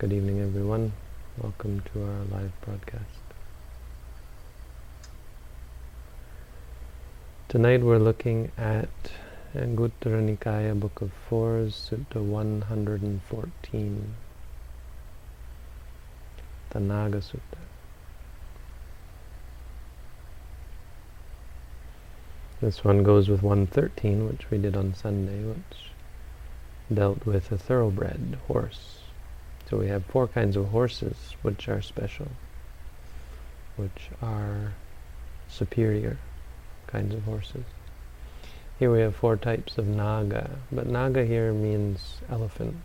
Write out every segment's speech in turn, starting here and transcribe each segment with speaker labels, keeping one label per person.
Speaker 1: Good evening, everyone. Welcome to our live broadcast. Tonight we're looking at Anguttara Nikaya, Book of Fours, Sutta 114, the Naga Sutta. This one goes with 113, which we did on Sunday, which dealt with a thoroughbred horse. So we have four kinds of horses which are special, which are superior kinds of horses. Here we have four types of naga, but naga here means elephant.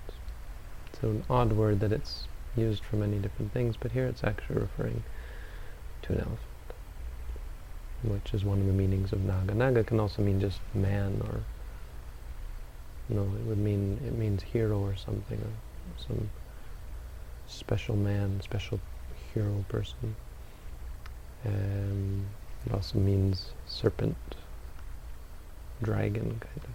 Speaker 1: It's an odd word that it's used for many different things, but here it's actually referring to an elephant, which is one of the meanings of naga. Naga can also mean just man or no, it would mean it means hero or something, or some special man, special hero person. Um, it also means serpent, dragon kind of.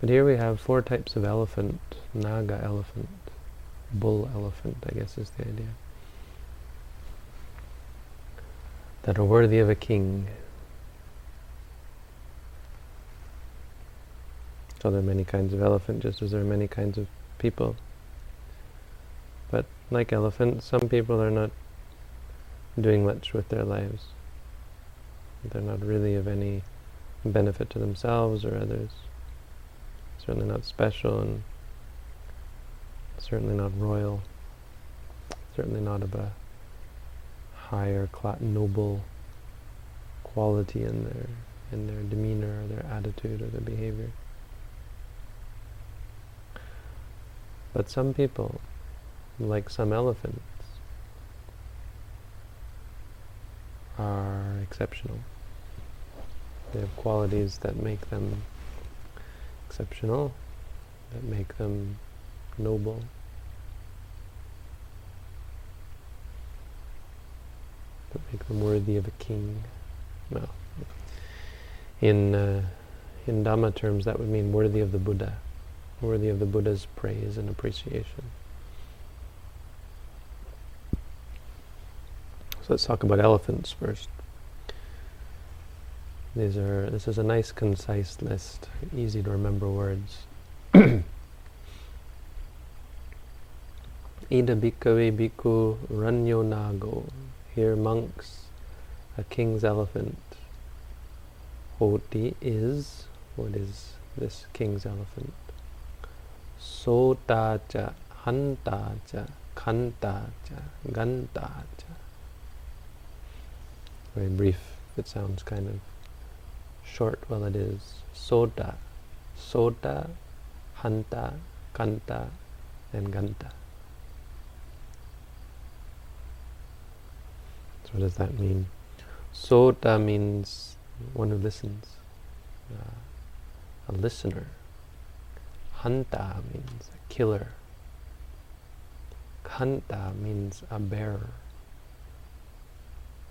Speaker 1: But here we have four types of elephant, naga elephant, bull elephant, I guess is the idea, that are worthy of a king. So there are many kinds of elephant, just as there are many kinds of people. But like elephants, some people are not doing much with their lives. They're not really of any benefit to themselves or others. Certainly not special and certainly not royal. Certainly not of a higher, noble quality in their in their demeanor or their attitude or their behavior. But some people, like some elephants, are exceptional. They have qualities that make them exceptional, that make them noble. That make them worthy of a king. Well, in uh, in Dhamma terms, that would mean worthy of the Buddha worthy of the Buddha's praise and appreciation. So let's talk about elephants first. These are this is a nice concise list, easy to remember words. Ida bhikkhave bhikkhu ranyo nago. Here monks, a king's elephant. Hoti is, what is this king's elephant? Sota cha, hanta cha, kanta cha, ganta cha. Very brief. It sounds kind of short. Well, it is. Sota, sota, hanta, kanta, and ganta. So what does that mean? Sota means one who listens, uh, a listener. Hanta means a killer. Kanta means a bearer.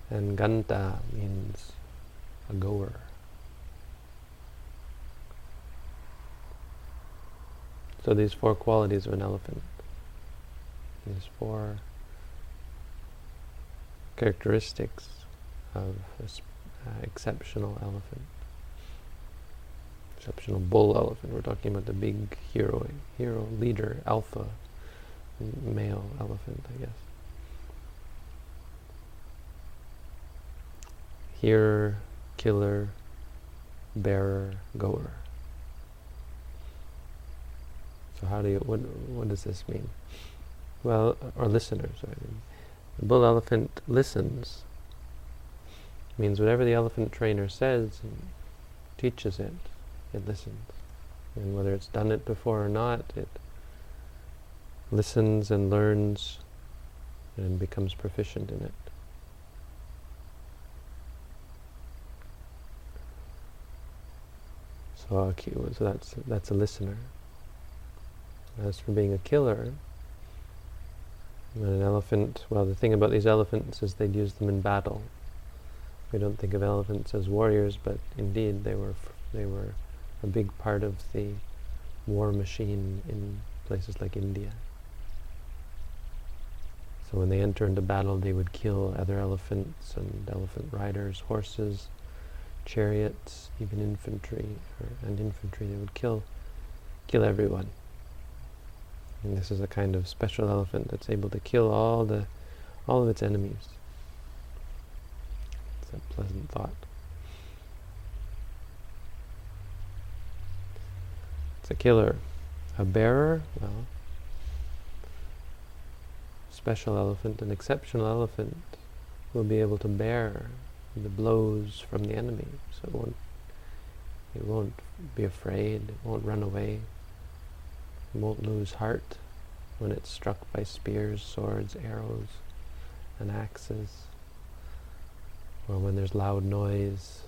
Speaker 1: And Ganta means a goer. So these four qualities of an elephant, these four characteristics of an uh, exceptional elephant exceptional bull elephant. We're talking about the big hero, hero leader, alpha male elephant, I guess. Hearer, killer, bearer, goer. So how do you, what, what does this mean? Well, or listeners, I mean. The bull elephant listens. means whatever the elephant trainer says, teaches it, it listens. And whether it's done it before or not, it listens and learns and becomes proficient in it. So, so that's that's a listener. As for being a killer, an elephant, well, the thing about these elephants is they'd use them in battle. We don't think of elephants as warriors, but indeed they were they were a big part of the war machine in places like India. So when they enter into battle, they would kill other elephants and elephant riders, horses, chariots, even infantry or, and infantry. They would kill, kill everyone. And this is a kind of special elephant that's able to kill all the, all of its enemies. It's a pleasant thought. A killer. A bearer, well, special elephant, an exceptional elephant, will be able to bear the blows from the enemy. So it won't, it won't be afraid, it won't run away, it won't lose heart when it's struck by spears, swords, arrows, and axes, or when there's loud noise,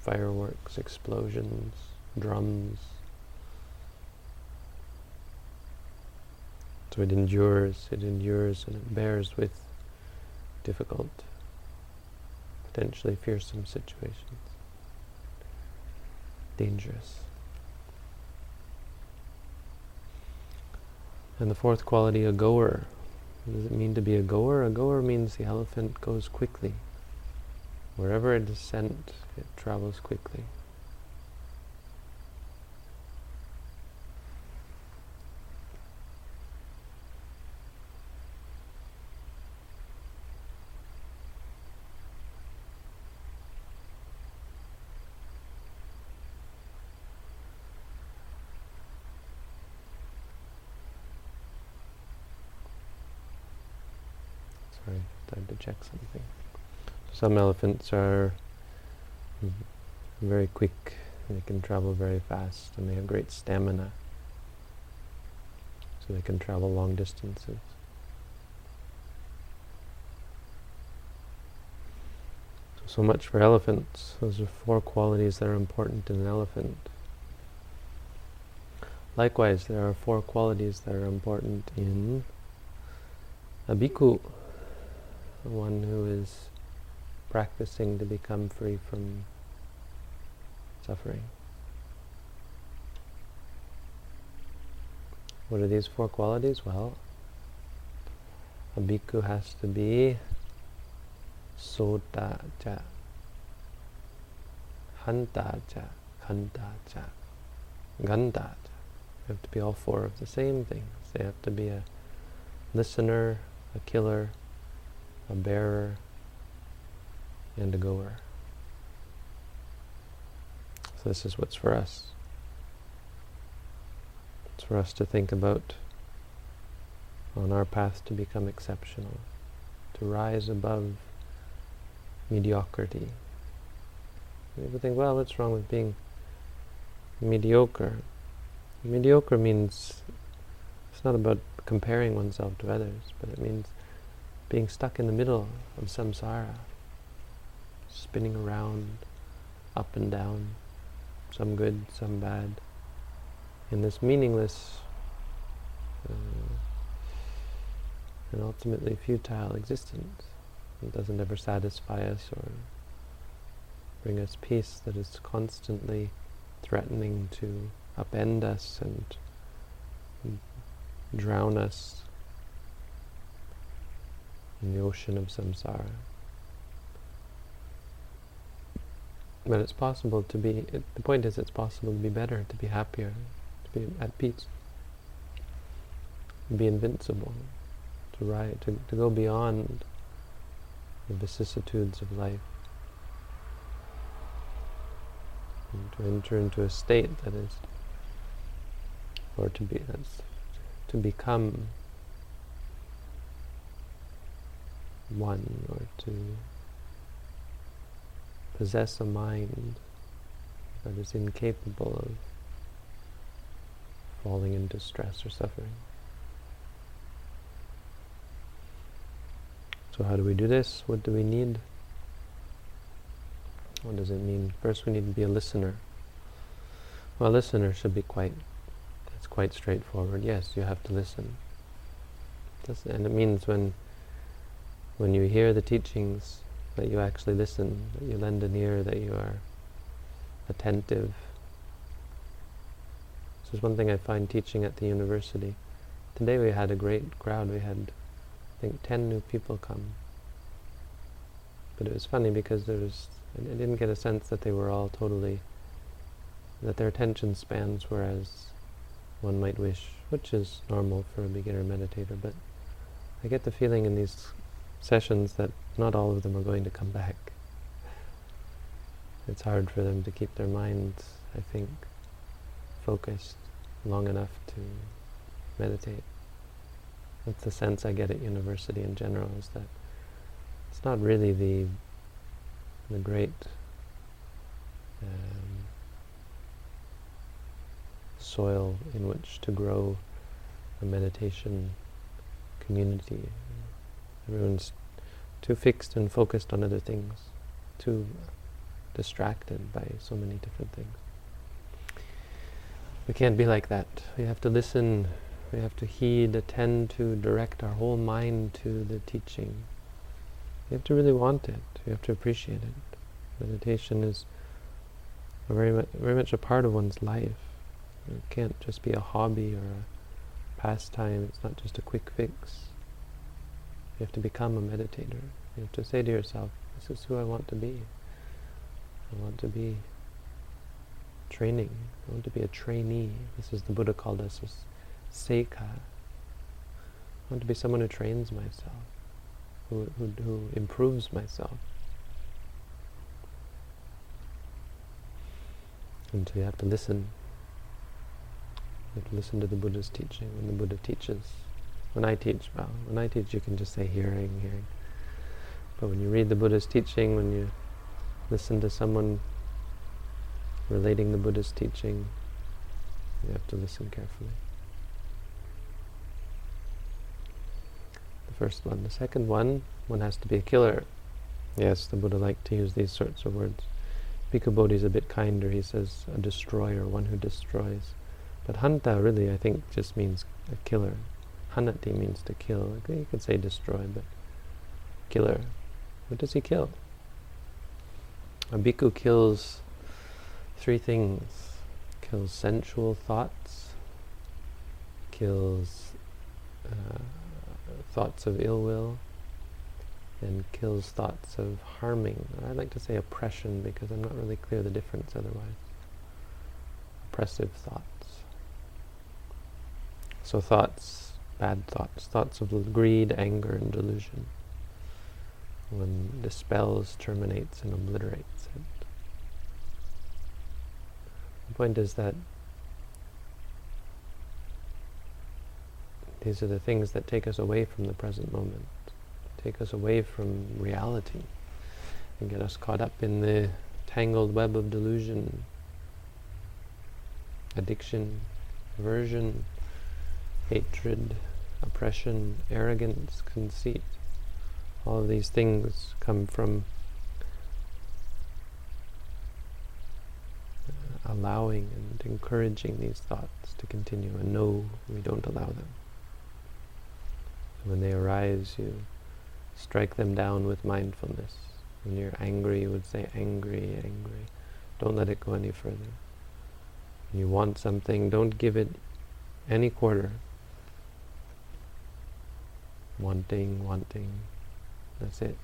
Speaker 1: fireworks, explosions, drums. So it endures, it endures and it bears with difficult, potentially fearsome situations. Dangerous. And the fourth quality, a goer. What does it mean to be a goer? A goer means the elephant goes quickly. Wherever it is sent, it travels quickly. Sorry, time to check something. Some elephants are very quick, they can travel very fast, and they have great stamina. So they can travel long distances. So, much for elephants. Those are four qualities that are important in an elephant. Likewise, there are four qualities that are important in a bhikkhu, one who is practicing to become free from suffering. What are these four qualities? Well, a bhikkhu has to be sota cha, hanta cha. They have to be all four of the same things. They have to be a listener, a killer, a bearer, and a goer. So this is what's for us. It's for us to think about on our path to become exceptional, to rise above mediocrity. People think, well, what's wrong with being mediocre? Mediocre means it's not about comparing oneself to others, but it means being stuck in the middle of samsara, spinning around, up and down, some good, some bad, in this meaningless uh, and ultimately futile existence. It doesn't ever satisfy us or bring us peace, that is constantly threatening to upend us and drown us in the ocean of samsara. But it's possible to be, it, the point is it's possible to be better, to be happier, to be at peace, to be invincible, to, ride, to, to go beyond the vicissitudes of life, and to enter into a state that is, or to be, that's, to become one, or to possess a mind that is incapable of falling into stress or suffering. So how do we do this? What do we need? What does it mean? First we need to be a listener. Well, a listener should be quite, it's quite straightforward. Yes, you have to listen. And it means when, when you hear the teachings, that you actually listen, that you lend an ear, that you are attentive. This is one thing I find teaching at the university. Today we had a great crowd. We had, I think, 10 new people come. But it was funny because there was, I didn't get a sense that they were all totally, that their attention spans were as one might wish, which is normal for a beginner meditator, but I get the feeling in these sessions that not all of them are going to come back. It's hard for them to keep their minds, I think, focused long enough to meditate. That's the sense I get at university in general, is that it's not really the the great um, soil in which to grow a meditation community. Everyone's too fixed and focused on other things, too distracted by so many different things. We can't be like that. We have to listen, we have to heed, attend to, direct our whole mind to the teaching. You have to really want it. You have to appreciate it. Meditation is very very much a part of one's life. It can't just be a hobby or a pastime. It's not just a quick fix. You have to become a meditator. You have to say to yourself, this is who I want to be. I want to be training. I want to be a trainee. This is the Buddha called us as sekha. I want to be someone who trains myself, who, who, who improves myself. And so you have to listen. You have to listen to the Buddha's teaching. When the Buddha teaches, when I teach, well, when I teach you can just say hearing, hearing. But when you read the Buddha's teaching, when you listen to someone relating the Buddha's teaching, you have to listen carefully. The first one. The second one, one has to be a killer. Yes, the Buddha liked to use these sorts of words. Bhikkhu is a bit kinder. He says a destroyer, one who destroys. But hanta really, I think, just means a killer. Hanati means to kill. You could say destroy, but killer. What does he kill? A bhikkhu kills three things. Kills sensual thoughts, kills uh, thoughts of ill will, and kills thoughts of harming. I like to say oppression because I'm not really clear the difference otherwise. Oppressive thoughts. So thoughts, bad thoughts, thoughts of greed, anger, and delusion. One dispels, terminates, and obliterates it. The point is that these are the things that take us away from the present moment, take us away from reality, and get us caught up in the tangled web of delusion, addiction, aversion, hatred, oppression, arrogance, conceit. All of these things come from uh, allowing and encouraging these thoughts to continue and no, we don't allow them. When they arise, you strike them down with mindfulness. When you're angry, you would say angry, angry. Don't let it go any further. When you want something, don't give it any quarter. Wanting, wanting. That's it.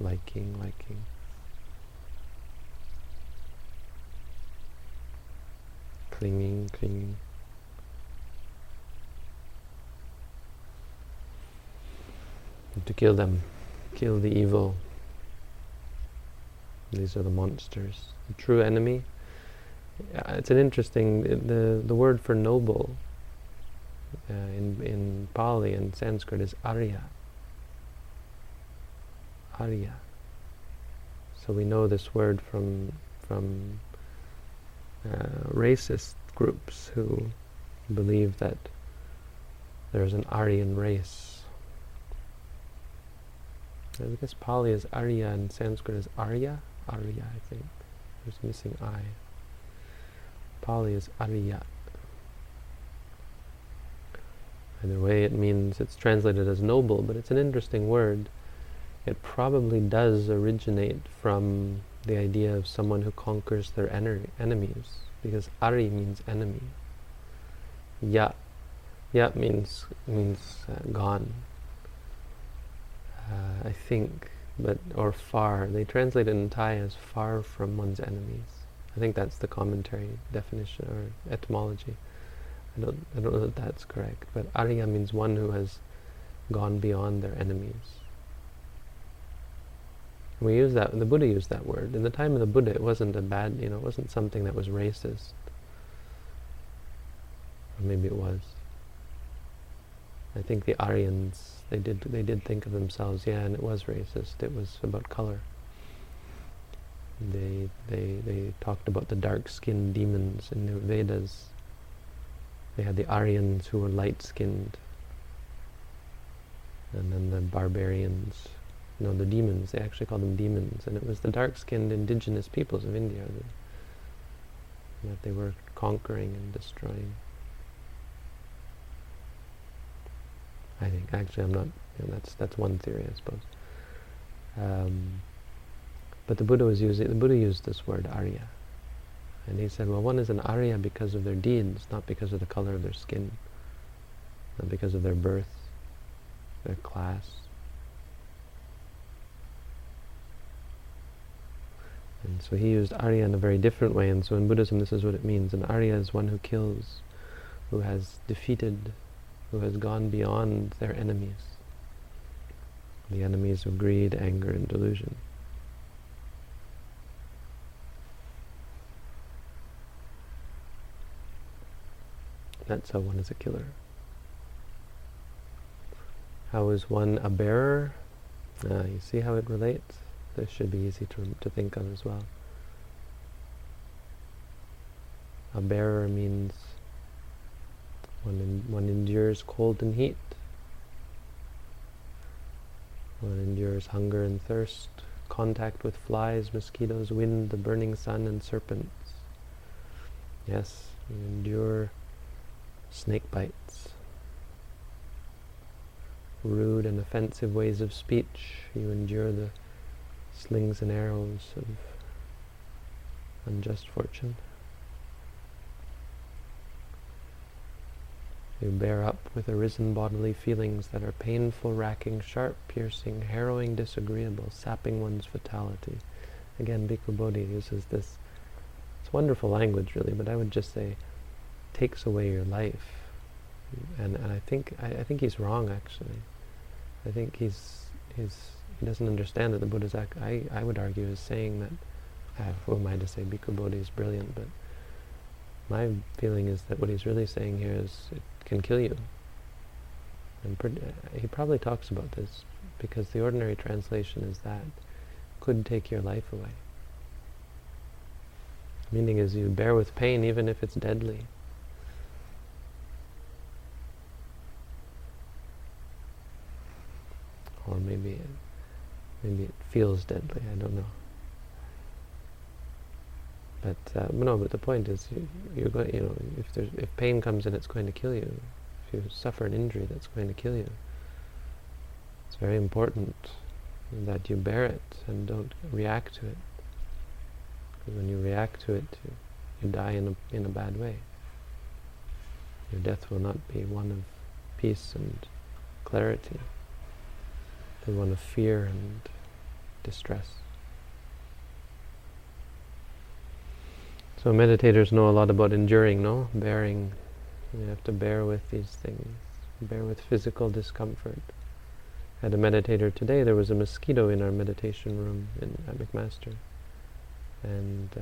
Speaker 1: Liking, liking. clinging, clinging. to kill them, kill the evil. These are the monsters. The true enemy. Uh, it's an interesting the the word for noble uh, in in Pali and Sanskrit is Arya. Arya. So we know this word from from uh, racist groups who believe that there's an Aryan race. I guess Pali is Ariya and Sanskrit is Arya. Arya, I think. There's missing I. Pali is Ariya. Either way, it means it's translated as noble, but it's an interesting word. It probably does originate from the idea of someone who conquers their ener- enemies. because Ari means enemy. Ya, ya means means uh, gone. Uh, I think, but or far. They translate it in Thai as far from one's enemies. I think that's the commentary definition or etymology. I don't, I don't know that that's correct, but Arya means one who has gone beyond their enemies. We use that, the Buddha used that word. In the time of the Buddha, it wasn't a bad, you know, it wasn't something that was racist. Or maybe it was. I think the Aryans, they did, they did think of themselves, yeah, and it was racist. It was about color. They, they, they talked about the dark-skinned demons in the Vedas. They had the Aryans who were light-skinned, and then the barbarians, no, the demons. They actually called them demons, and it was the dark-skinned indigenous peoples of India that, that they were conquering and destroying. I think actually I'm not. You know, that's that's one theory, I suppose. Um, but the Buddha was using, the Buddha used this word Arya. And he said, well, one is an Arya because of their deeds, not because of the color of their skin, not because of their birth, their class. And so he used Arya in a very different way, and so in Buddhism this is what it means. An Arya is one who kills, who has defeated, who has gone beyond their enemies, the enemies of greed, anger, and delusion. That's how one is a killer. How is one a bearer? Uh, you see how it relates? This should be easy to, to think of as well. A bearer means one, one endures cold and heat. One endures hunger and thirst, contact with flies, mosquitoes, wind, the burning sun, and serpents. Yes, you endure snake bites, rude and offensive ways of speech. You endure the slings and arrows of unjust fortune. You bear up with arisen bodily feelings that are painful, racking, sharp, piercing, harrowing, disagreeable, sapping one's vitality. Again, Bhikkhu Bodhi uses this. It's wonderful language, really, but I would just say takes away your life. And, and I think I, I think he's wrong actually. I think he's he's he doesn't understand that the Buddha's act, I, I would argue is saying that uh, who am I to say Bhikkhu Bodhi is brilliant, but my feeling is that what he's really saying here is it can kill you. And he probably talks about this because the ordinary translation is that could take your life away. Meaning is you bear with pain even if it's deadly. Or maybe it, maybe it feels deadly. I don't know. But uh, no, but the point is, you, you're going. You know, if there's if pain comes in, it's going to kill you. If you suffer an injury, that's going to kill you. It's very important that you bear it and don't react to it. Because when you react to it, you, you die in a in a bad way. Your death will not be one of peace and clarity the one of fear and distress. So meditators know a lot about enduring, no? Bearing. You have to bear with these things. Bear with physical discomfort. I had a meditator today, there was a mosquito in our meditation room in, at McMaster. And uh,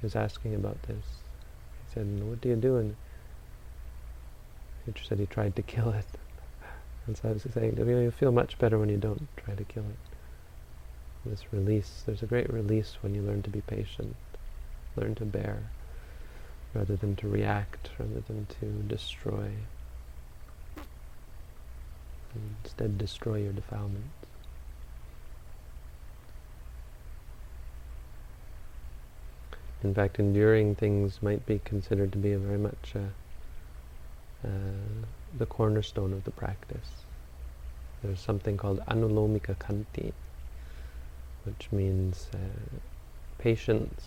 Speaker 1: he was asking about this. He said, what do you do? And he said he tried to kill it. And so I was saying, you, feel much better when you don't try to kill it. This release, there's a great release when you learn to be patient, learn to bear, rather than to react, rather than to destroy. Instead, destroy your defilements. In fact, enduring things might be considered to be a very much uh, uh, the cornerstone of the practice. There's something called anulomika khanti, which means uh, patience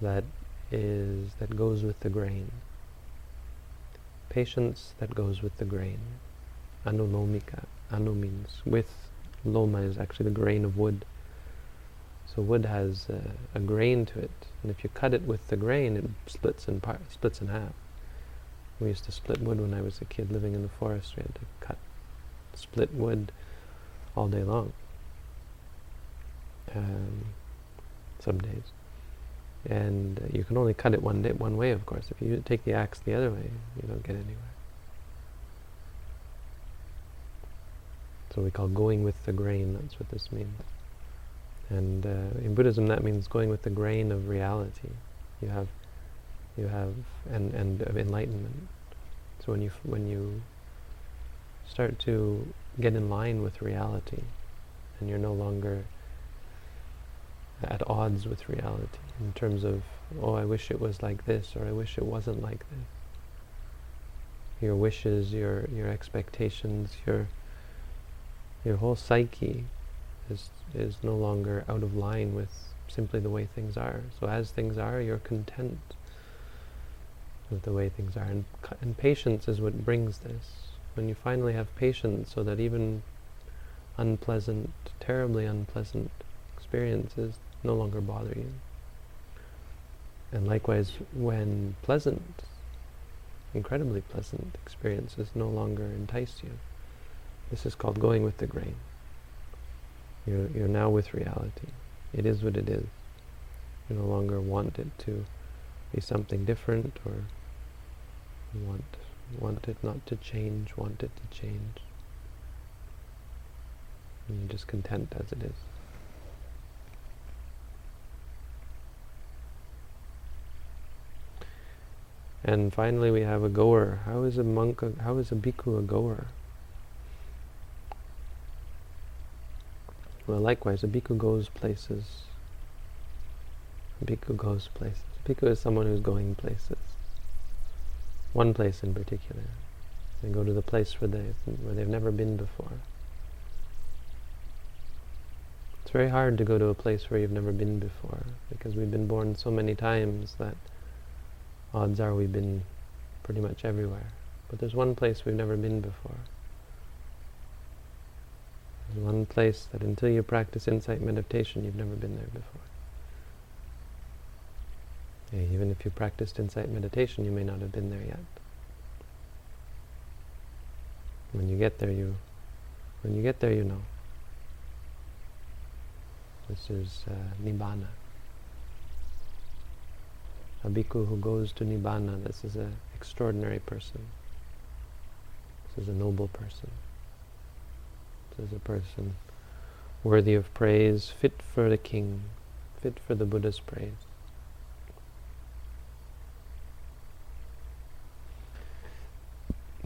Speaker 1: that is that goes with the grain. Patience that goes with the grain. Anulomika. Anu means with. Loma is actually the grain of wood. So wood has uh, a grain to it, and if you cut it with the grain, it splits in part, splits in half. We used to split wood when I was a kid living in the forest. We had to cut, split wood all day long. Um, some days, and uh, you can only cut it one day, one way, of course. If you take the axe the other way, you don't get anywhere. So we call going with the grain. That's what this means. And uh, in Buddhism, that means going with the grain of reality. You have, you have, and and of enlightenment. So when you when you start to get in line with reality, and you're no longer at odds with reality in terms of, oh, I wish it was like this, or I wish it wasn't like this. Your wishes, your your expectations, your your whole psyche is is no longer out of line with simply the way things are. So as things are, you're content with the way things are. And, and patience is what brings this. When you finally have patience so that even unpleasant, terribly unpleasant experiences no longer bother you. And likewise, when pleasant, incredibly pleasant experiences no longer entice you. This is called going with the grain. You're, you're now with reality. It is what it is. You no longer want it to be something different or want, want it not to change, want it to change. And you're just content as it is. And finally we have a goer. How is a monk, a, how is a bhikkhu a goer? Well, likewise, a bhikkhu goes places. A bhikkhu goes places. Bhikkhu is someone who's going places. One place in particular. They go to the place where they've, where they've never been before. It's very hard to go to a place where you've never been before, because we've been born so many times that odds are we've been pretty much everywhere. But there's one place we've never been before. There's one place that until you practice insight meditation, you've never been there before. Even if you practiced insight meditation, you may not have been there yet. When you get there, you, when you get there, you know. This is uh, nibbana. A bhikkhu who goes to nibbana, this is an extraordinary person. This is a noble person This is a person worthy of praise, fit for the king, fit for the Buddha's praise.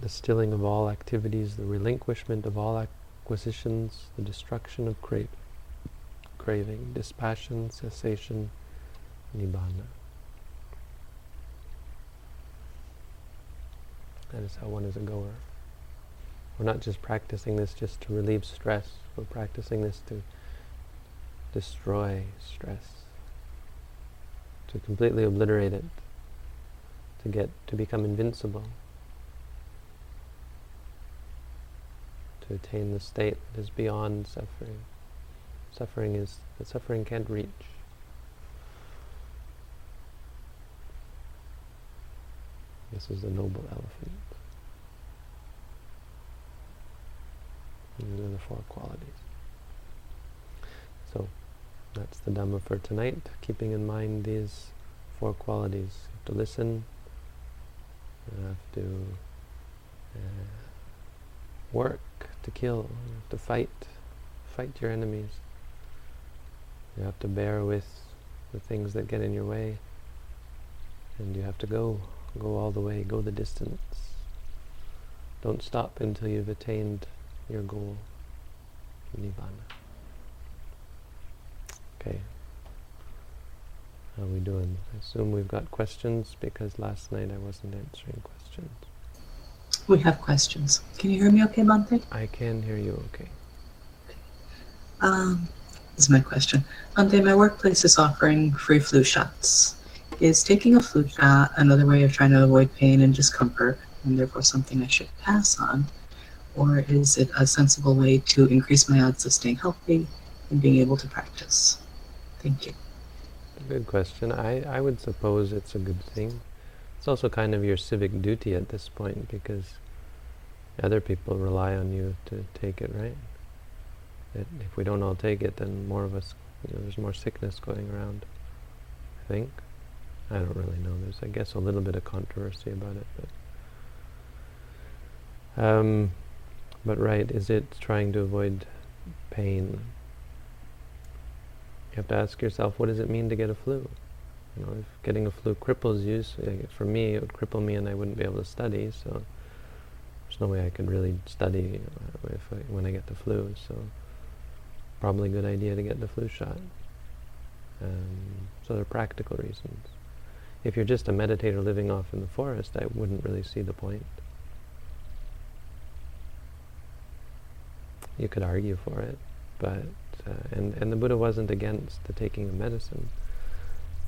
Speaker 1: The stilling of all activities, the relinquishment of all acquisitions, the destruction of cra craving, dispassion, cessation, nibbana. That is how one is a goer. We're not just practicing this just to relieve stress. We're practicing this to destroy stress, to completely obliterate it, to get to become invincible, to attain the state that is beyond suffering. Suffering is that suffering can't reach. This is the noble elephant. These are the four qualities. So that's the Dhamma for tonight, keeping in mind these four qualities. You have to listen, you have to uh, work to kill, you have to fight, fight your enemies. You have to bear with the things that get in your way, and you have to go, go all the way, go the distance. Don't stop until you've attained your goal, Nibbana. Okay. How are we doing? I assume we've got questions because last night I wasn't answering questions.
Speaker 2: We have questions. Can you hear me okay, Bhante?
Speaker 1: I can hear you okay.
Speaker 2: Um, this is my question. Bhante, my workplace is offering free flu shots.
Speaker 3: Is taking a flu shot another way of trying to avoid pain and discomfort, and therefore something I should pass on? Or is it a sensible way to increase my odds of staying healthy and being able to practice? Thank you.
Speaker 1: Good question. I, I would suppose it's a good thing. It's also kind of your civic duty at this point because other people rely on you to take it, right? That if we don't all take it, then more of us, you know, there's more sickness going around. I think. I don't really know. There's, I guess, a little bit of controversy about it, but. Um, but right, is it trying to avoid pain? You have to ask yourself, what does it mean to get a flu? You know, if getting a flu cripples you, so for me, it would cripple me and I wouldn't be able to study, so there's no way I could really study if I, when I get the flu, so probably a good idea to get the flu shot. Um, so there are practical reasons. If you're just a meditator living off in the forest, I wouldn't really see the point. You could argue for it, but uh, and and the Buddha wasn't against the taking of medicine,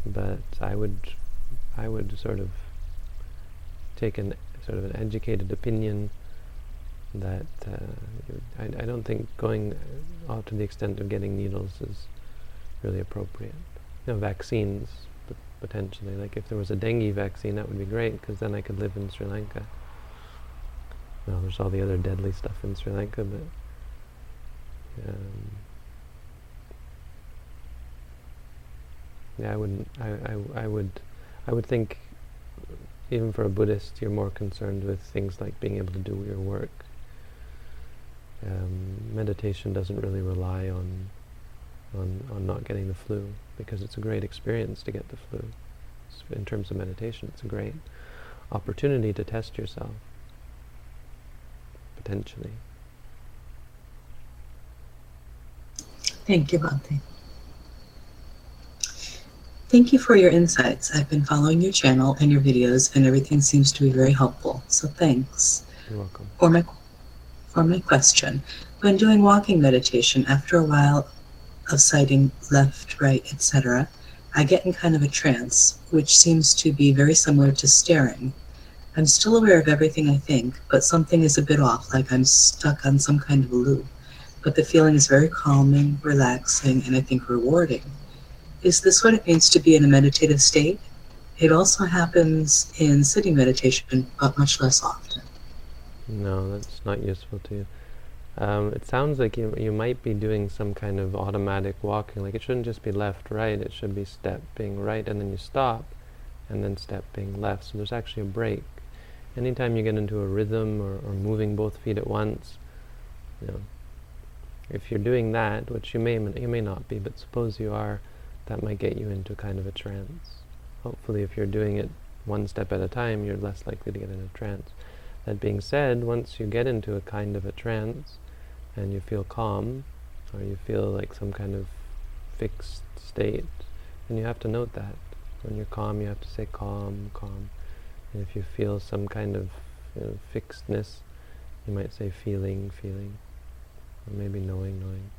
Speaker 1: but I would I would sort of take an sort of an educated opinion that uh, I, I don't think going off to the extent of getting needles is really appropriate. You know, vaccines potentially. Like if there was a dengue vaccine, that would be great because then I could live in Sri Lanka. Well, there's all the other deadly stuff in Sri Lanka, but um, yeah, I wouldn't. I, I, I would. I would think, even for a Buddhist, you're more concerned with things like being able to do your work. Um, meditation doesn't really rely on, on on not getting the flu because it's a great experience to get the flu. in terms of meditation, it's a great opportunity to test yourself potentially.
Speaker 3: Thank you, Bhante. Thank you for your insights. I've been following your channel and your videos, and everything seems to be very helpful. So thanks.
Speaker 1: You're welcome.
Speaker 3: For my, for my question, when doing walking meditation, after a while of sighting left, right, etc., I get in kind of a trance, which seems to be very similar to staring. I'm still aware of everything I think, but something is a bit off, like I'm stuck on some kind of a loop but the feeling is very calming, relaxing, and I think rewarding. Is this what it means to be in a meditative state? It also happens in sitting meditation, but much less often.
Speaker 1: No, that's not useful to you. Um, it sounds like you you might be doing some kind of automatic walking. Like it shouldn't just be left, right. It should be step being right, and then you stop, and then step being left. So there's actually a break. Anytime you get into a rhythm or, or moving both feet at once, you know, if you're doing that, which you may you may not be, but suppose you are, that might get you into kind of a trance. Hopefully, if you're doing it one step at a time, you're less likely to get in a trance. That being said, once you get into a kind of a trance, and you feel calm, or you feel like some kind of fixed state, then you have to note that. When you're calm, you have to say calm, calm. And if you feel some kind of you know, fixedness, you might say feeling, feeling or maybe knowing, knowing.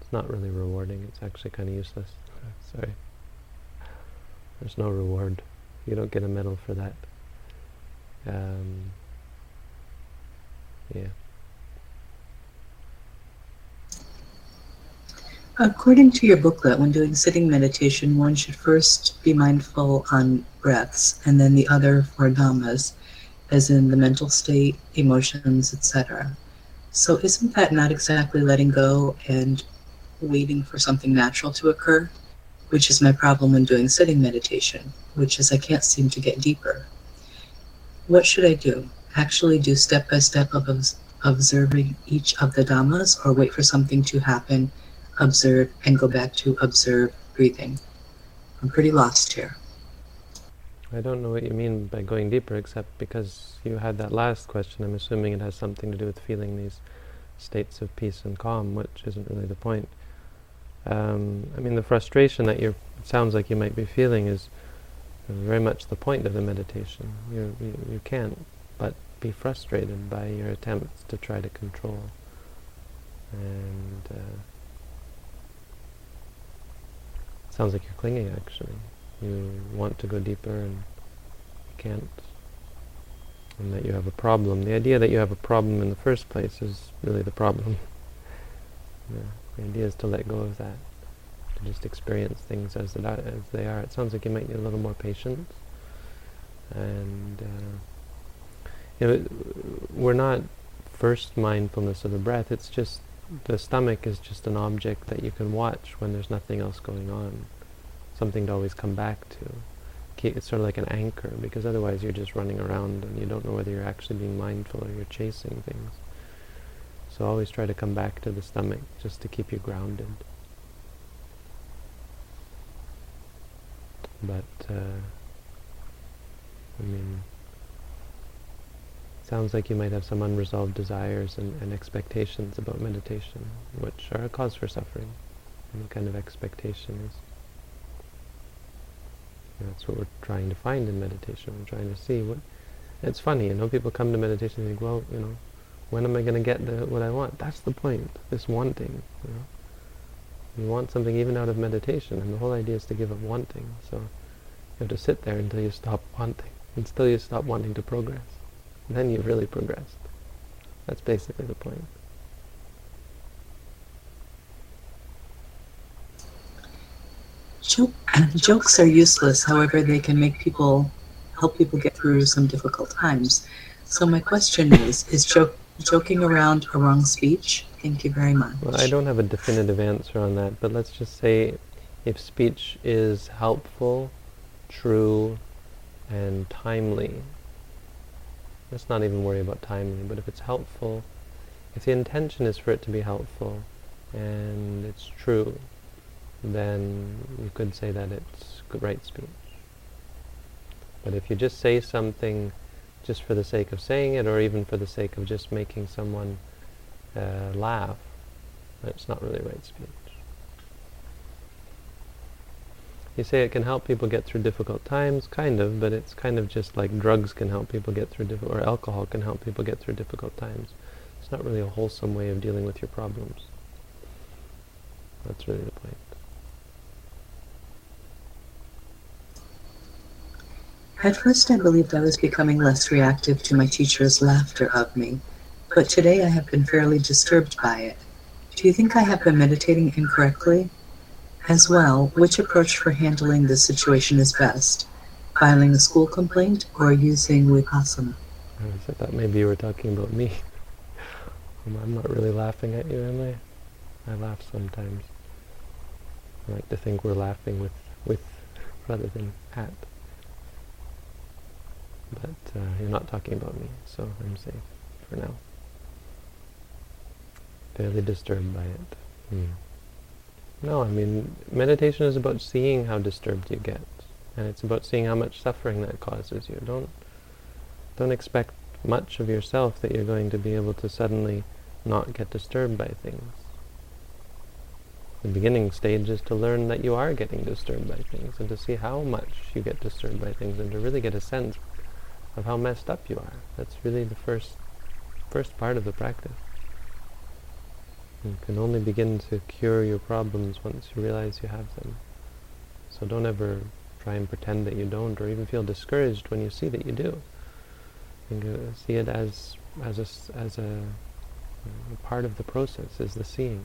Speaker 1: It's not really rewarding. It's actually kind of useless. Sorry. There's no reward. You don't get a medal for that. Um, yeah.
Speaker 3: According to your booklet, when doing sitting meditation, one should first be mindful on breaths and then the other for dhammas, as in the mental state, emotions, etc. So isn't that not exactly letting go and waiting for something natural to occur? Which is my problem when doing sitting meditation, which is I can't seem to get deeper. What should I do? Actually do step by step of observing each of the dhammas or wait for something to happen, observe, and go back to observe breathing? I'm pretty lost here.
Speaker 1: I don't know what you mean by going deeper, except because you had that last question. I'm assuming it has something to do with feeling these states of peace and calm, which isn't really the point. Um, I mean, the frustration that you sounds like you might be feeling is very much the point of the meditation. You, you, you can't but be frustrated by your attempts to try to control. And uh, sounds like you're clinging, actually. you want to go deeper and you can't, and that you have a problem. The idea that you have a problem in the first place is really the problem. yeah, the idea is to let go of that, to just experience things as, it, as they are. It sounds like you might need a little more patience, and uh, you know, we're not first mindfulness of the breath. It's just the stomach is just an object that you can watch when there's nothing else going on something to always come back to. It's sort of like an anchor, because otherwise you're just running around and you don't know whether you're actually being mindful or you're chasing things. Always try to come back to the stomach, just to keep you grounded. But, uh, I mean, sounds like you might have some unresolved desires and, and expectations about meditation, which are a cause for suffering. Any kind of expectation is that's what we're trying to find in meditation. We're trying to see what. It's funny, you know. People come to meditation and think, well, you know, when am I going to get the, what I want? That's the point. This wanting. You know, you want something even out of meditation, and the whole idea is to give up wanting. So you have to sit there until you stop wanting, until you stop wanting to progress. Then you've really progressed. That's basically the point.
Speaker 2: Joke, jokes are useless, however, they can make people help people get through some difficult times. So my question is, is joke, joking around a wrong speech? Thank you very much.
Speaker 1: Well, I don't have a definitive answer on that, but let's just say if speech is helpful, true, and timely, let's not even worry about timely, but if it's helpful, if the intention is for it to be helpful, and it's true, then you could say that it's right speech. But if you just say something just for the sake of saying it, or even for the sake of just making someone uh, laugh, it's not really right speech. You say it can help people get through difficult times, kind of, but it's kind of just like drugs can help people get through or alcohol can help people get through difficult times. It's not really a wholesome way of dealing with your problems. That's really the point.
Speaker 2: At first, I believed I was becoming less reactive to my teacher's laughter of me, but today I have been fairly disturbed by it. Do you think I have been meditating incorrectly? As well, which approach for handling this situation is best? Filing a school complaint or using Vipassana?
Speaker 1: Oh, I thought maybe you were talking about me. Um, I'm not really laughing at you, am I? I laugh sometimes. I like to think we're laughing with, with rather than at. But uh, you're not talking about me, so I'm safe for now. Fairly disturbed by it. Hmm. No, I mean, meditation is about seeing how disturbed you get. And it's about seeing how much suffering that causes you. Don't, don't expect much of yourself that you're going to be able to suddenly not get disturbed by things. The beginning stage is to learn that you are getting disturbed by things and to see how much you get disturbed by things and to really get a sense of how messed up you are. That's really the first first part of the practice. You can only begin to cure your problems once you realize you have them. So don't ever try and pretend that you don't, or even feel discouraged when you see that you do. You see it as as a, as a, a part of the process, is the seeing.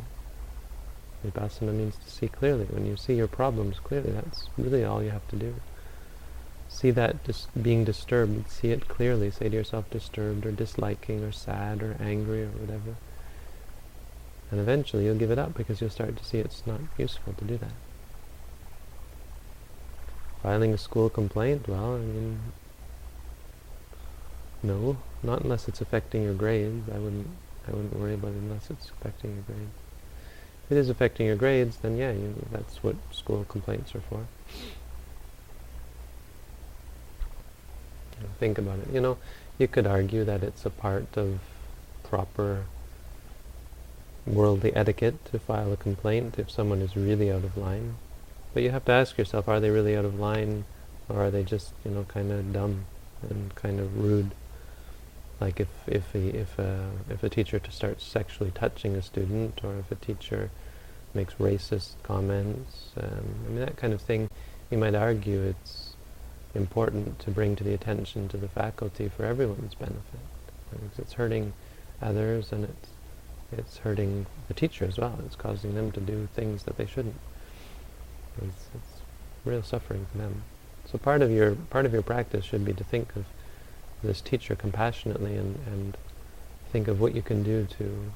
Speaker 1: Vipassana means to see clearly. When you see your problems clearly, that's really all you have to do see that dis- being disturbed, see it clearly, say to yourself disturbed or disliking or sad or angry or whatever. And eventually you'll give it up because you'll start to see it's not useful to do that. Filing a school complaint, well, I mean, no, not unless it's affecting your grades. I wouldn't, I wouldn't worry about it unless it's affecting your grades. If it is affecting your grades, then yeah, you, that's what school complaints are for. Think about it. You know, you could argue that it's a part of proper worldly etiquette to file a complaint if someone is really out of line. But you have to ask yourself, are they really out of line or are they just, you know, kind of dumb and kind of rude? Like if, if, a, if, a, if a teacher starts sexually touching a student or if a teacher makes racist comments, um, I mean that kind of thing you might argue it's important to bring to the attention to the faculty for everyone's benefit. Because it's hurting others and it's it's hurting the teacher as well. It's causing them to do things that they shouldn't. It's, it's real suffering for them. So part of your part of your practice should be to think of this teacher compassionately and, and think of what you can do to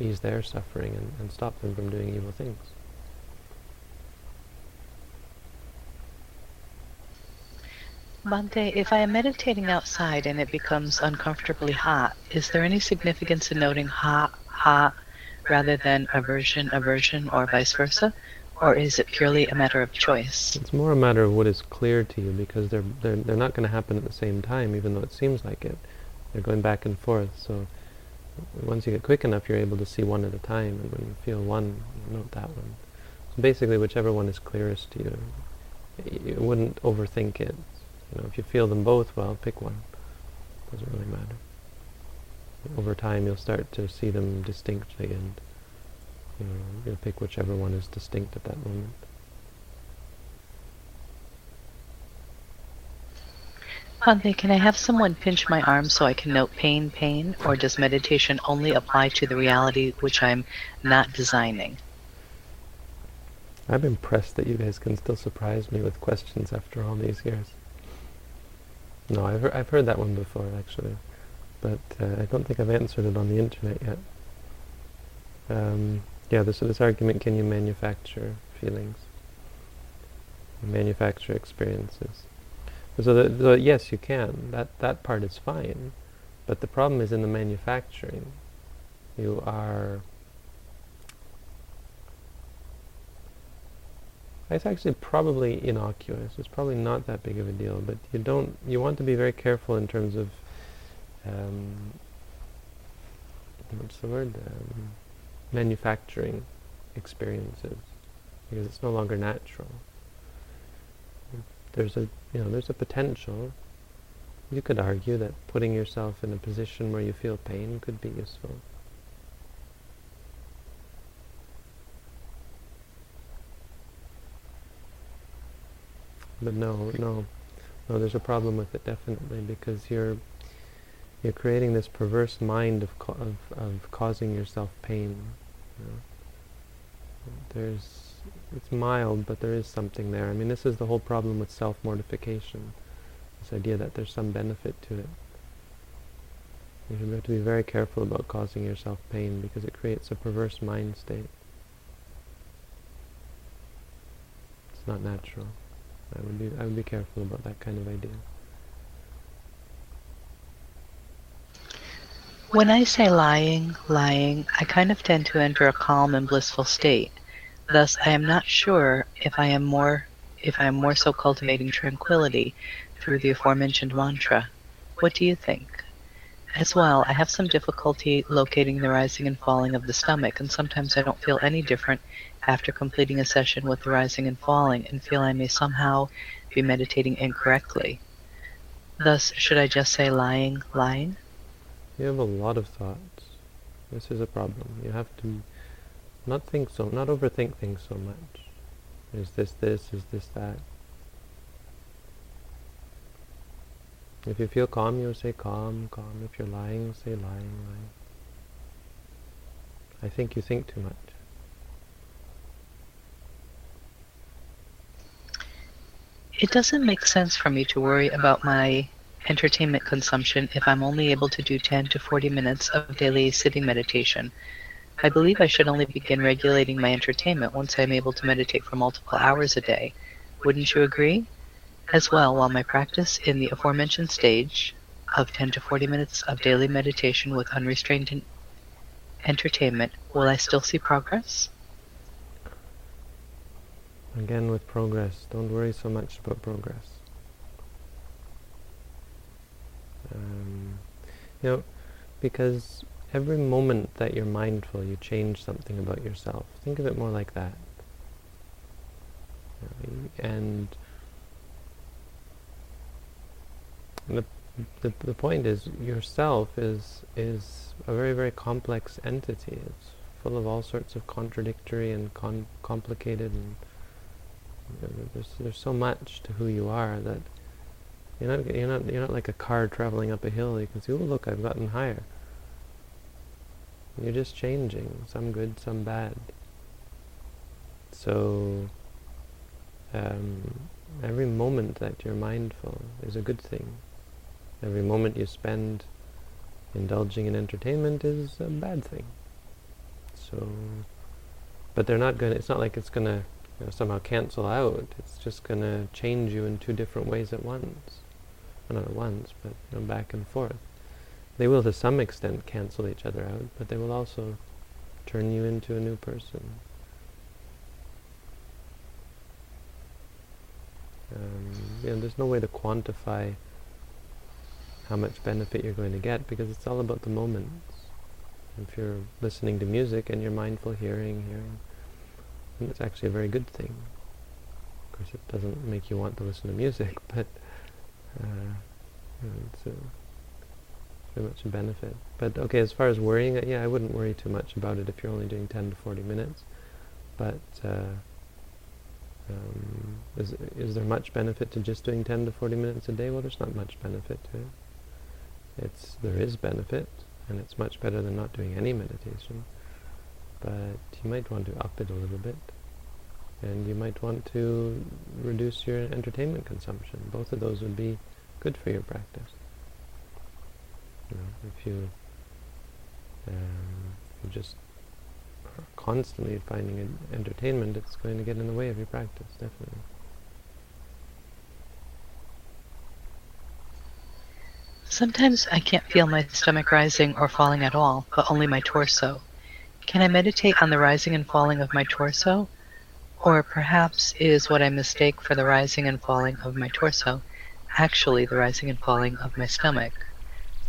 Speaker 1: ease their suffering and, and stop them from doing evil things.
Speaker 3: Bhante, if I am meditating outside and it becomes uncomfortably hot, is there any significance in noting hot, hot, rather than aversion, aversion, or vice versa? Or is it purely a matter of choice?
Speaker 1: It's more a matter of what is clear to you because they're, they're, they're not going to happen at the same time, even though it seems like it. They're going back and forth. So once you get quick enough, you're able to see one at a time. And when you feel one, note that one. So basically, whichever one is clearest to you, you wouldn't overthink it. You know, if you feel them both, well, pick one. Doesn't really matter. Over time, you'll start to see them distinctly, and you know, you'll pick whichever one is distinct at that moment.
Speaker 3: Bhante, can I have someone pinch my arm so I can note pain, pain, or does meditation only apply to the reality which I'm not designing?
Speaker 1: I'm impressed that you guys can still surprise me with questions after all these years. No, I've, I've heard that one before, actually. But uh, I don't think I've answered it on the internet yet. Um, yeah, this, this argument, can you manufacture feelings? Manufacture experiences. So, the, so yes, you can. That, that part is fine. But the problem is in the manufacturing. You are... It's actually probably innocuous. It's probably not that big of a deal, but you don't. You want to be very careful in terms of um, what's the word? Um, manufacturing experiences because it's no longer natural. There's a you know there's a potential. You could argue that putting yourself in a position where you feel pain could be useful. But no, no, no. There's a problem with it definitely because you're you're creating this perverse mind of of, of causing yourself pain. You know? There's it's mild, but there is something there. I mean, this is the whole problem with self mortification. This idea that there's some benefit to it. You have to be very careful about causing yourself pain because it creates a perverse mind state. It's not natural. I would be I would be careful about that kind of idea.
Speaker 3: When I say lying, lying, I kind of tend to enter a calm and blissful state. Thus, I am not sure if I am more if I am more so cultivating tranquility through the aforementioned mantra. What do you think? As well, I have some difficulty locating the rising and falling of the stomach, and sometimes I don't feel any different after completing a session with the rising and falling and feel I may somehow be meditating incorrectly. Thus, should I just say lying, lying?
Speaker 1: You have a lot of thoughts. This is a problem. You have to not think so, not overthink things so much. Is this this? Is this that? If you feel calm, you say calm, calm. If you're lying, say lying, lying. I think you think too much.
Speaker 3: It doesn't make sense for me to worry about my entertainment consumption if I'm only able to do 10 to 40 minutes of daily sitting meditation. I believe I should only begin regulating my entertainment once I'm able to meditate for multiple hours a day. Wouldn't you agree? As well, while my practice in the aforementioned stage of 10 to 40 minutes of daily meditation with unrestrained en- entertainment, will I still see progress?
Speaker 1: Again with progress, don't worry so much about progress. Um, you know, because every moment that you're mindful, you change something about yourself. Think of it more like that. And the, the the point is, yourself is is a very very complex entity. It's full of all sorts of contradictory and con- complicated and there's, there's so much to who you are that you're not, you're not, you're not like a car traveling up a hill. You can see, oh look, I've gotten higher. You're just changing, some good, some bad. So um, every moment that you're mindful is a good thing. Every moment you spend indulging in entertainment is a bad thing. So, but they're not going. to It's not like it's going to you know, somehow cancel out. It's just going to change you in two different ways at once. Well, not at once, but you know, back and forth. They will, to some extent, cancel each other out, but they will also turn you into a new person. Um, you know, there's no way to quantify how much benefit you're going to get because it's all about the moments. If you're listening to music and you're mindful hearing, hearing, and it's actually a very good thing. Of course, it doesn't make you want to listen to music, but uh, you know, it's a, very much a benefit. But okay, as far as worrying, yeah, I wouldn't worry too much about it if you're only doing 10 to 40 minutes. But uh, um, is, is there much benefit to just doing 10 to 40 minutes a day? Well, there's not much benefit to it. It's, there is benefit, and it's much better than not doing any meditation. But you might want to up it a little bit. And you might want to reduce your entertainment consumption. Both of those would be good for your practice. You know, if you, um, just constantly finding entertainment, it's going to get in the way of your practice, definitely.
Speaker 3: Sometimes I can't feel my stomach rising or falling at all, but only my torso. Can I meditate on the rising and falling of my torso? Or perhaps is what I mistake for the rising and falling of my torso actually the rising and falling of my stomach?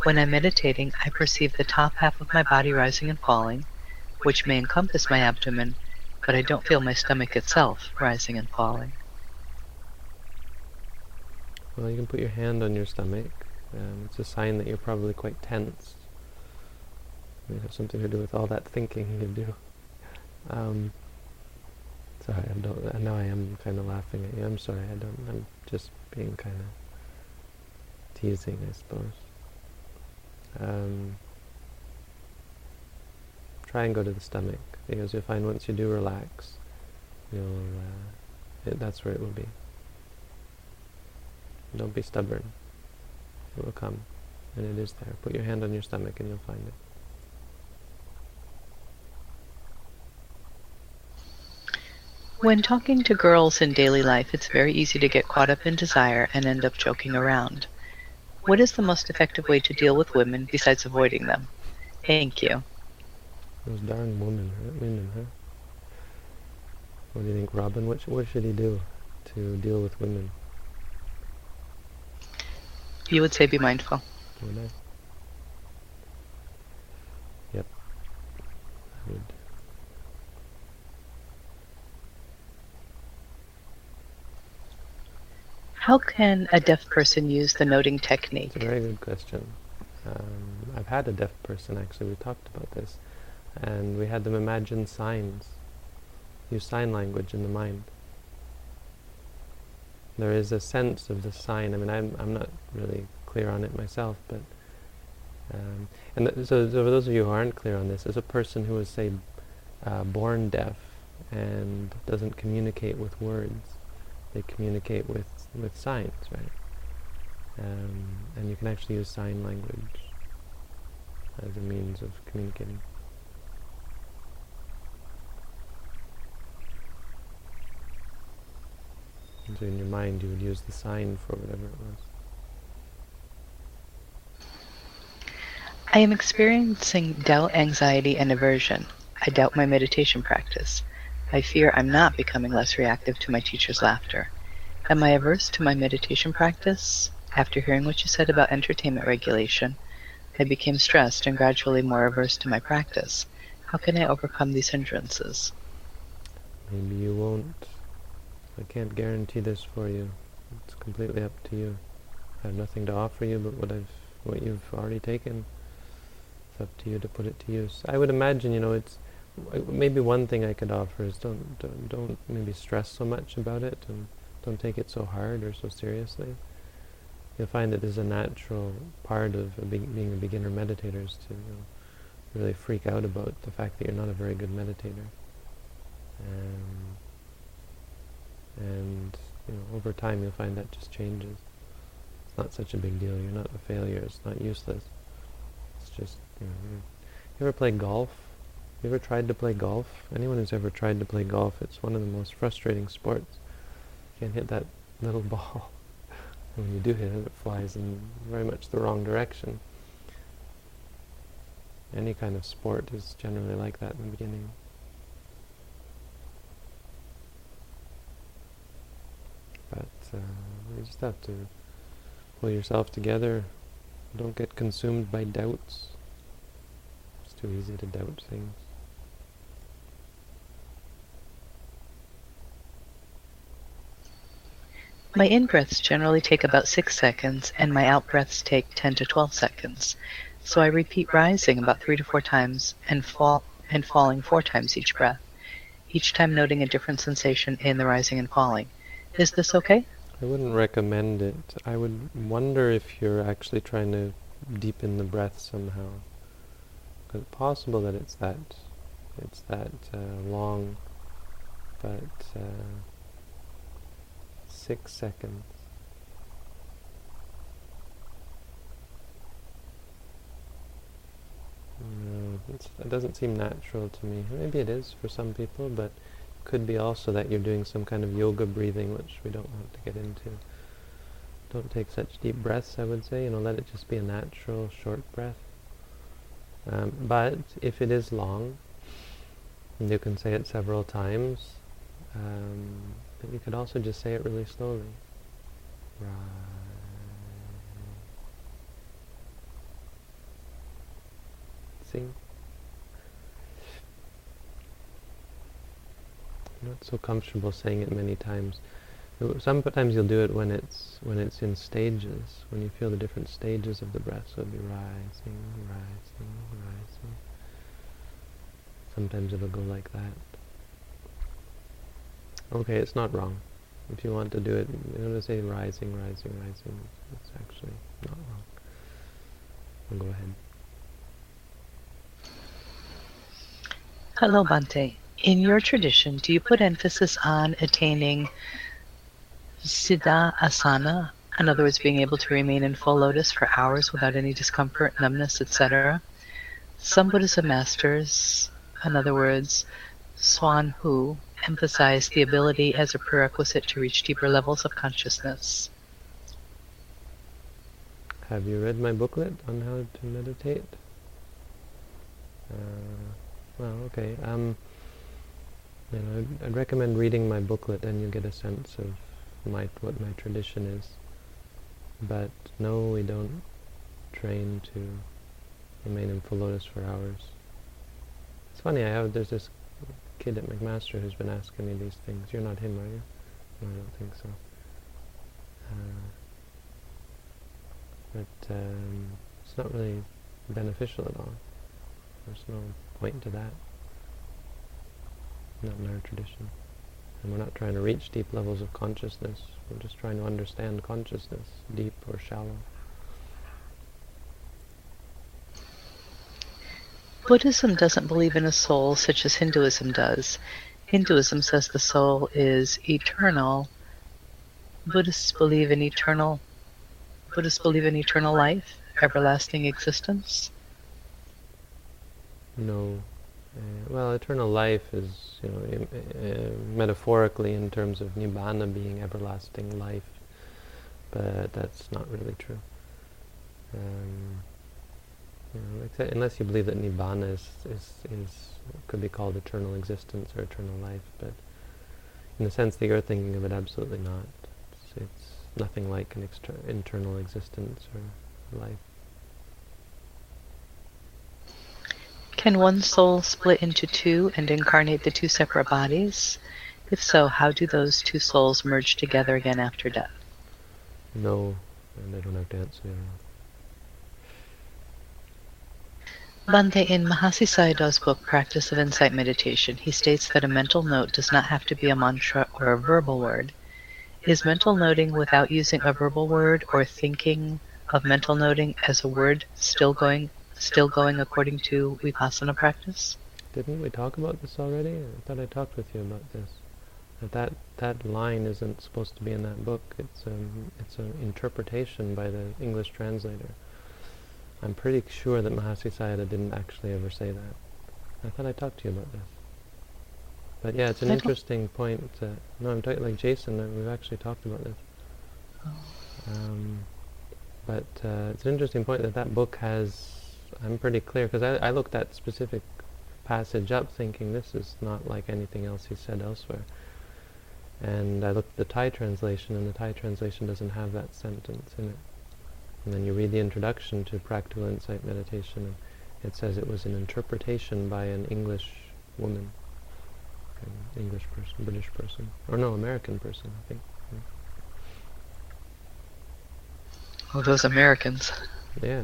Speaker 3: When I'm meditating, I perceive the top half of my body rising and falling, which may encompass my abdomen, but I don't feel my stomach itself rising and falling.
Speaker 1: Well, you can put your hand on your stomach. Um, it's a sign that you're probably quite tense. It has something to do with all that thinking you do. Um, sorry, I don't. I know I am kind of laughing at you. I'm sorry. I don't. I'm just being kind of teasing, I suppose. Um, try and go to the stomach because you'll find once you do relax, you'll. Uh, it, that's where it will be. Don't be stubborn. It will come, and it is there. Put your hand on your stomach, and you'll find it.
Speaker 3: When talking to girls in daily life, it's very easy to get caught up in desire and end up joking around. What is the most effective way to deal with women besides avoiding them? Thank you.
Speaker 1: Those darn women, women, huh? What do you think, Robin? What, sh- what should he do to deal with women?
Speaker 3: You would say be mindful.
Speaker 1: Would I? Yep. I would.
Speaker 3: How can a deaf person use the noting technique?
Speaker 1: It's a very good question. Um, I've had a deaf person actually. We talked about this, and we had them imagine signs, use sign language in the mind. There is a sense of the sign. I mean, I'm I'm not really clear on it myself, but um, and th- so, so for those of you who aren't clear on this, as a person who is say uh, born deaf and doesn't communicate with words, they communicate with with signs, right? Um, and you can actually use sign language as a means of communicating. So in your mind you would use the sign for whatever it was.
Speaker 3: I am experiencing doubt, anxiety, and aversion. I doubt my meditation practice. I fear I'm not becoming less reactive to my teacher's laughter. Am I averse to my meditation practice? After hearing what you said about entertainment regulation, I became stressed and gradually more averse to my practice. How can I overcome these hindrances?
Speaker 1: Maybe you won't. I can't guarantee this for you. It's completely up to you. I have nothing to offer you but what I've what you've already taken. It's up to you to put it to use. I would imagine, you know, it's maybe one thing I could offer is don't, don't don't maybe stress so much about it and don't take it so hard or so seriously. You'll find that there's a natural part of a be- being a beginner meditator is to you know, really freak out about the fact that you're not a very good meditator. Um, and you know, over time you'll find that just changes. It's not such a big deal. You're not a failure. It's not useless. It's just you know. You ever play golf? You ever tried to play golf? Anyone who's ever tried to play golf, it's one of the most frustrating sports. You can't hit that little ball. when you do hit it, it flies in very much the wrong direction. Any kind of sport is generally like that in the beginning. Uh, you just have to pull yourself together. Don't get consumed by doubts. It's too easy to doubt things.
Speaker 3: My in-breaths generally take about 6 seconds, and my out-breaths take 10 to 12 seconds. So I repeat rising about 3 to 4 times and fall and falling 4 times each breath, each time noting a different sensation in the rising and falling. Is this okay?
Speaker 1: I wouldn't recommend it. I would wonder if you're actually trying to deepen the breath somehow. It's possible that it's that it's that uh, long, but uh, six seconds. No, it doesn't seem natural to me. Maybe it is for some people, but could be also that you're doing some kind of yoga breathing, which we don't want to get into. Don't take such deep breaths, I would say. You know, let it just be a natural, short breath. Um, but if it is long, you can say it several times, um, but you could also just say it really slowly. Right. See? Not so comfortable saying it many times. Sometimes you'll do it when it's when it's in stages, when you feel the different stages of the breath. So it'll be rising, rising, rising. Sometimes it'll go like that. Okay, it's not wrong. If you want to do it, you want to say rising, rising, rising. It's actually not wrong. I'll go ahead.
Speaker 3: Hello, Bhante. In your tradition, do you put emphasis on attaining Siddha Asana, in other words, being able to remain in full lotus for hours without any discomfort, numbness, etc. Some Buddhism masters, in other words, Swan Hu, emphasize the ability as a prerequisite to reach deeper levels of consciousness.
Speaker 1: Have you read my booklet on how to meditate? Uh, well, okay. Um, know, I'd, I'd recommend reading my booklet, and you get a sense of my what my tradition is. But no, we don't train to remain in full lotus for hours. It's funny. I have there's this kid at McMaster who's been asking me these things. You're not him, are you? No, I don't think so. Uh, but um, it's not really beneficial at all. There's no point to that. Not in our tradition. And we're not trying to reach deep levels of consciousness. We're just trying to understand consciousness, deep or shallow.
Speaker 3: Buddhism doesn't believe in a soul such as Hinduism does. Hinduism says the soul is eternal. Buddhists believe in eternal Buddhists believe in eternal life, everlasting existence.
Speaker 1: No. Uh, well, eternal life is, you know, uh, metaphorically in terms of nibbana being everlasting life, but that's not really true. Um, you know, unless you believe that nibbana is, is, is could be called eternal existence or eternal life, but in the sense that you're thinking of it, absolutely not. It's, it's nothing like an exter- internal existence or life.
Speaker 3: Can one soul split into two and incarnate the two separate bodies? If so, how do those two souls merge together again after death?
Speaker 1: No, and I don't have to answer.
Speaker 3: Bhante, in Mahasi Sayadaw's book, Practical Insight Meditation, he states that a mental note does not have to be a mantra or a verbal word. Is mental noting without using a verbal word or thinking of mental noting as a word still going still going according to Vipassana practice?
Speaker 1: Didn't we talk about this already? I thought I talked with you about this. That that, that line isn't supposed to be in that book. It's um, it's an interpretation by the English translator. I'm pretty sure that Mahasi Sayadaw didn't actually ever say that. I thought I talked to you about this. But yeah, it's an interesting point. Uh, no, I'm talking like Jason. We've actually talked about this. Oh. Um, but uh, it's an interesting point that that book has. I'm pretty clear because I, I looked that specific passage up, thinking this is not like anything else he said elsewhere. And I looked at the Thai translation, and the Thai translation doesn't have that sentence in it. And then you read the introduction to Practical Insight Meditation, and it says it was an interpretation by an English woman, an English person, British person, or no, American person, I think.
Speaker 3: Oh, those Americans.
Speaker 1: Yeah,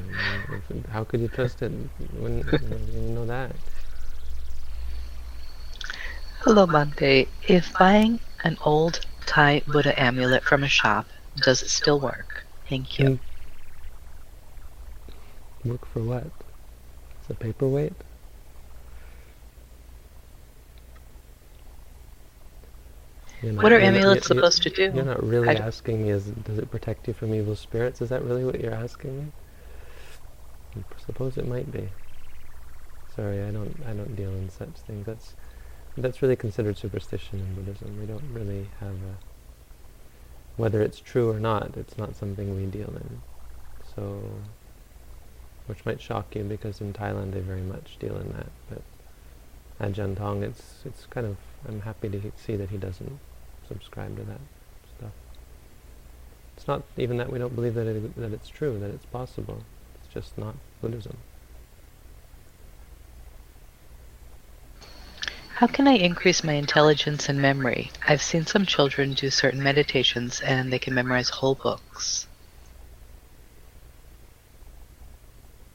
Speaker 1: how could you trust it when you know that?
Speaker 3: Hello, Bhante. If buying an old Thai Buddha amulet from a shop, does it still work? Thank you. Hmm.
Speaker 1: Work for what? It's a paperweight?
Speaker 3: Not, what are amulets supposed to do?
Speaker 1: You're not really asking me, is, does it protect you from evil spirits? Is that really what you're asking me? Suppose it might be. Sorry, I don't, I don't deal in such things. That's, that's really considered superstition in Buddhism. We don't really have a, whether it's true or not, it's not something we deal in. So which might shock you because in Thailand they very much deal in that. But Ajahn Tong, it's it's kind of I'm happy to see that he doesn't subscribe to that stuff. It's not even that we don't believe that it, that it's true, that it's possible. It's just not Buddhism.
Speaker 3: How can I increase my intelligence and memory? I've seen some children do certain meditations and they can memorize whole books.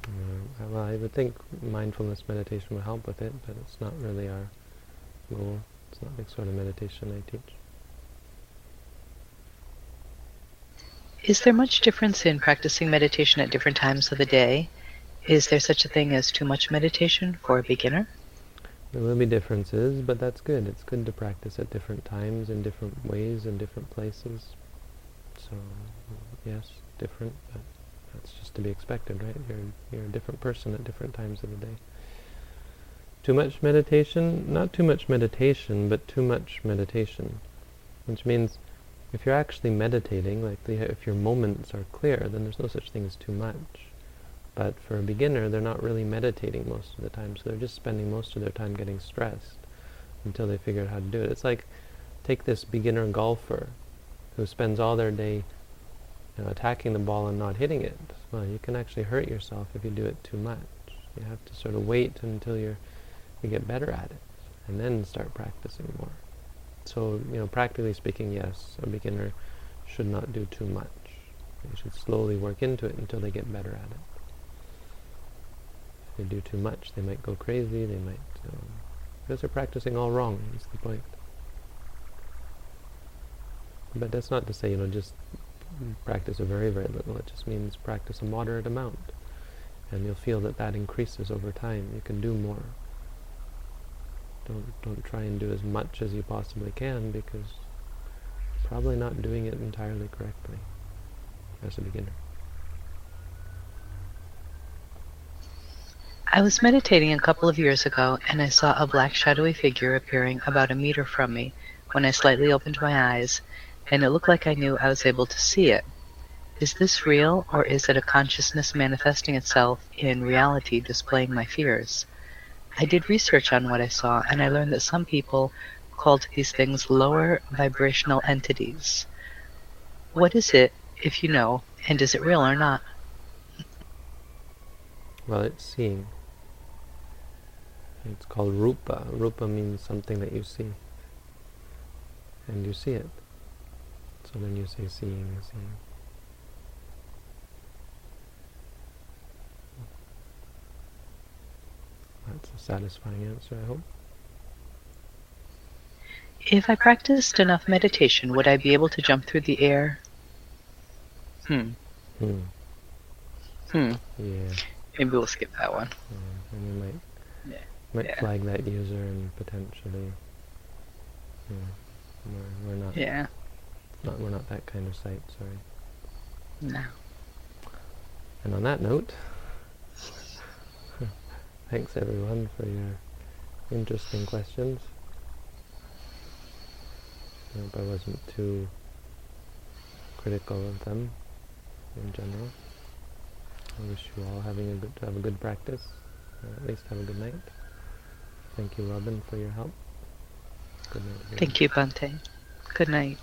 Speaker 1: Uh, well, I would think mindfulness meditation would help with it, but it's not really our goal. It's not the sort of meditation I teach.
Speaker 3: Is there much difference in practicing meditation at different times of the day? Is there such a thing as too much meditation for a beginner?
Speaker 1: There will be differences, but that's good. It's good to practice at different times, in different ways, in different places. So, yes, different, but that's just to be expected, right? You're, you're a different person at different times of the day. Too much meditation? Not too much meditation, but too much meditation. Which means if you're actually meditating, like the, if your moments are clear, then there's no such thing as too much. But for a beginner, they're not really meditating most of the time, so they're just spending most of their time getting stressed until they figure out how to do it. It's like, take this beginner golfer who spends all their day you know, attacking the ball and not hitting it, well, you can actually hurt yourself if you do it too much. You have to sort of wait until you're, you get better at it, and then start practicing more. So, you know, practically speaking, yes, a beginner should not do too much. They should slowly work into it until they get better at it. If they do too much, they might go crazy, they might, um, because they're practicing all wrong, is the point. But that's not to say, you know, just practice a very, very little. It just means practice a moderate amount. And you'll feel that that increases over time. You can do more. Don't, don't try and do as much as you possibly can because you're probably not doing it entirely correctly as a beginner.
Speaker 3: I was meditating a couple of years ago and I saw a black shadowy figure appearing about a meter from me when I slightly opened my eyes and it looked like I knew I was able to see it. Is this real, or is it a consciousness manifesting itself in reality displaying my fears? I did research on what I saw, and I learned that some people called these things lower vibrational entities. What is it, if you know, and is it real or not?
Speaker 1: Well, it's seeing. It's called rupa. Rupa means something that you see. And you see it. So then you say seeing, seeing. That's a satisfying answer, I hope.
Speaker 3: If I practiced enough meditation, would I be able to jump through the air? Hmm.
Speaker 1: Hmm.
Speaker 3: Hmm.
Speaker 1: Yeah.
Speaker 3: Maybe we'll skip that one.
Speaker 1: yeah. And we might
Speaker 3: Yeah.
Speaker 1: might
Speaker 3: Yeah.
Speaker 1: flag that user and potentially. Yeah. We're, we're not,
Speaker 3: Yeah.
Speaker 1: not we're not that kind of site. Sorry.
Speaker 3: No.
Speaker 1: And on that note, thanks everyone for your interesting questions. I hope I wasn't too critical of them in general. I wish you all having a good have a good practice, or at least have a good night. Thank you, Robin, for your help. Good night.
Speaker 3: Thank you, Bhante. Good night.